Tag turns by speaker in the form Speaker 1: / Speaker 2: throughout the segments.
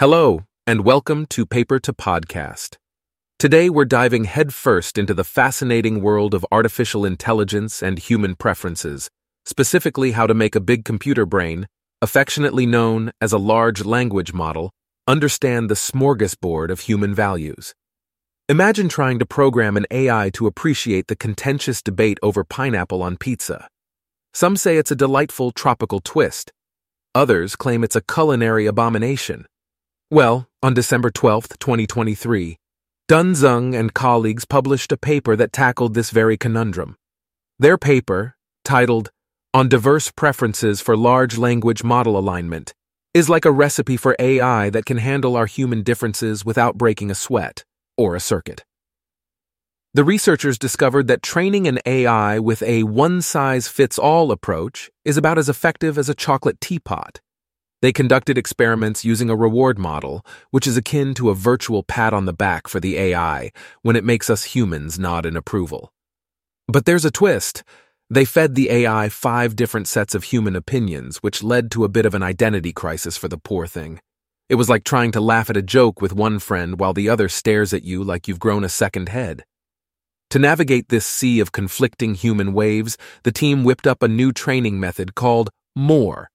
Speaker 1: Hello, and welcome to Paper to Podcast. Today we're diving headfirst into the fascinating world of artificial intelligence and human preferences, specifically how to make a big computer brain, affectionately known as a large language model, understand the smorgasbord of human values. Imagine trying to program an AI to appreciate the contentious debate over pineapple on pizza. Some say it's a delightful tropical twist. Others claim it's a culinary abomination. Well, on December 12, 2023, Dun Zeng and colleagues published a paper that tackled this very conundrum. Their paper, titled On Diverse Preferences for Large Language Model Alignment, is like a recipe for AI that can handle our human differences without breaking a sweat or a circuit. The researchers discovered that training an AI with a one size fits all approach is about as effective as a chocolate teapot. They conducted experiments using a reward model, which is akin to a virtual pat on the back for the AI when it makes us humans nod in approval. But there's a twist. They fed the AI five different sets of human opinions, which led to a bit of an identity crisis for the poor thing. It was like trying to laugh at a joke with one friend while the other stares at you like you've grown a second head. To navigate this sea of conflicting human waves, the team whipped up a new training method called MORE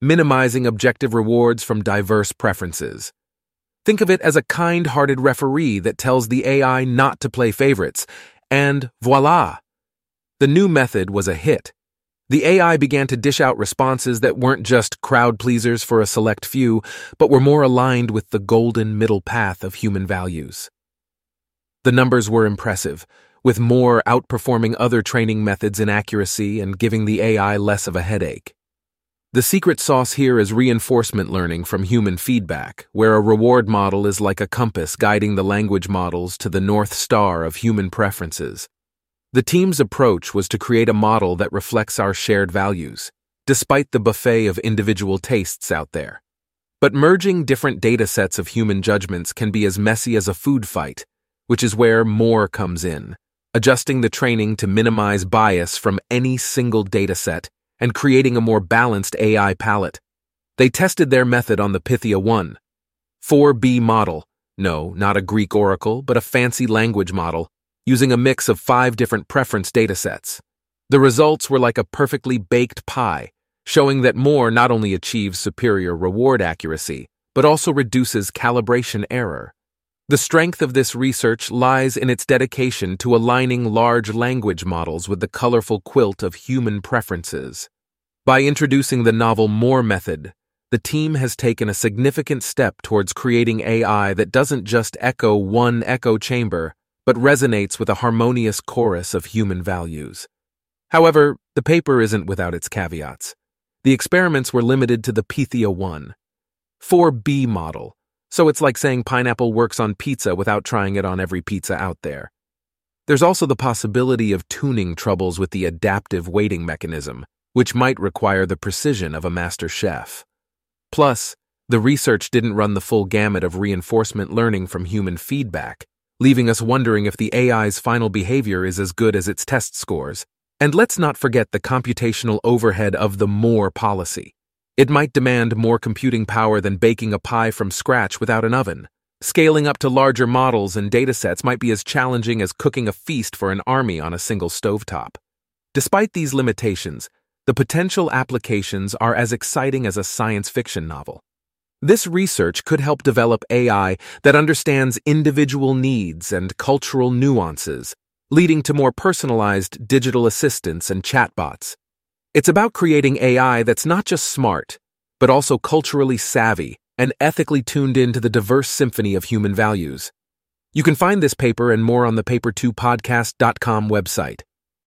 Speaker 1: minimizing objective rewards from diverse preferences. Think of it as a kind hearted referee that tells the AI not to play favorites, and voila! The new method was a hit. The AI began to dish out responses that weren't just crowd pleasers for a select few, but were more aligned with the golden middle path of human values. The numbers were impressive, with more outperforming other training methods in accuracy and giving the AI less of a headache. The secret sauce here is reinforcement learning from human feedback, where a reward model is like a compass guiding the language models to the North Star of human preferences. The team's approach was to create a model that reflects our shared values, despite the buffet of individual tastes out there. But merging different data sets of human judgments can be as messy as a food fight, which is where more comes in, adjusting the training to minimize bias from any single data set and creating a more balanced AI palette. They tested their method on the Pythia 1. 4B model, no, not a Greek oracle, but a fancy language model, using a mix of five different preference datasets. The results were like a perfectly baked pie, showing that More not only achieves superior reward accuracy, but also reduces calibration error. The strength of this research lies in its dedication to aligning large language models with the colorful quilt of human preferences. By introducing the novel More method, the team has taken a significant step towards creating AI that doesn't just echo one echo chamber, but resonates with a harmonious chorus of human values. However, the paper isn't without its caveats. The experiments were limited to the Pythia 1. 4B model, so it's like saying pineapple works on pizza without trying it on every pizza out there. There's also the possibility of tuning troubles with the adaptive weighting mechanism, which might require the precision of a master chef. Plus, the research didn't run the full gamut of reinforcement learning from human feedback, leaving us wondering if the AI's final behavior is as good as its test scores. And let's not forget the computational overhead of the more policy. It might demand more computing power than baking a pie from scratch without an oven. Scaling up to larger models and datasets might be as challenging as cooking a feast for an army on a single stovetop. Despite these limitations, the potential applications are as exciting as a science fiction novel. This research could help develop AI that understands individual needs and cultural nuances, leading to more personalized digital assistants and chatbots. It's about creating AI that's not just smart, but also culturally savvy and ethically tuned into the diverse symphony of human values. You can find this paper and more on the Paper2podcast.com website.